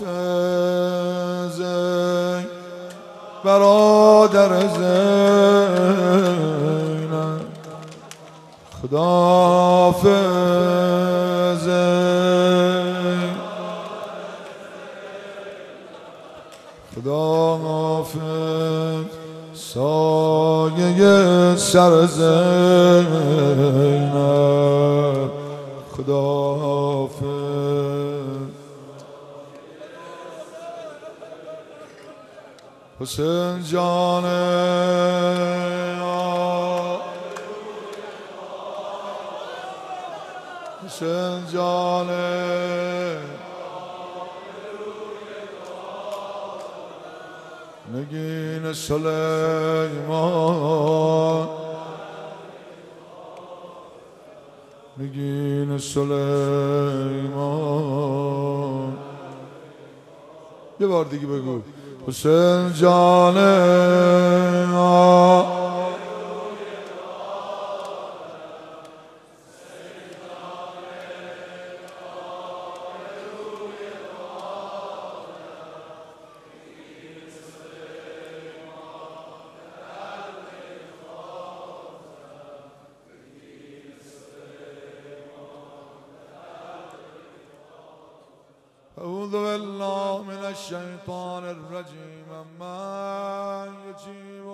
حافظ برادر زینب. خدافظ خدا حافظ سایه سر زینب. خدا حافظ حسین جان حسین جان نگین سلیمان نگین سلیمان یه بار دیگه بگو حسین جان أعوذ بالله من الشيطان الرجيم من يجيب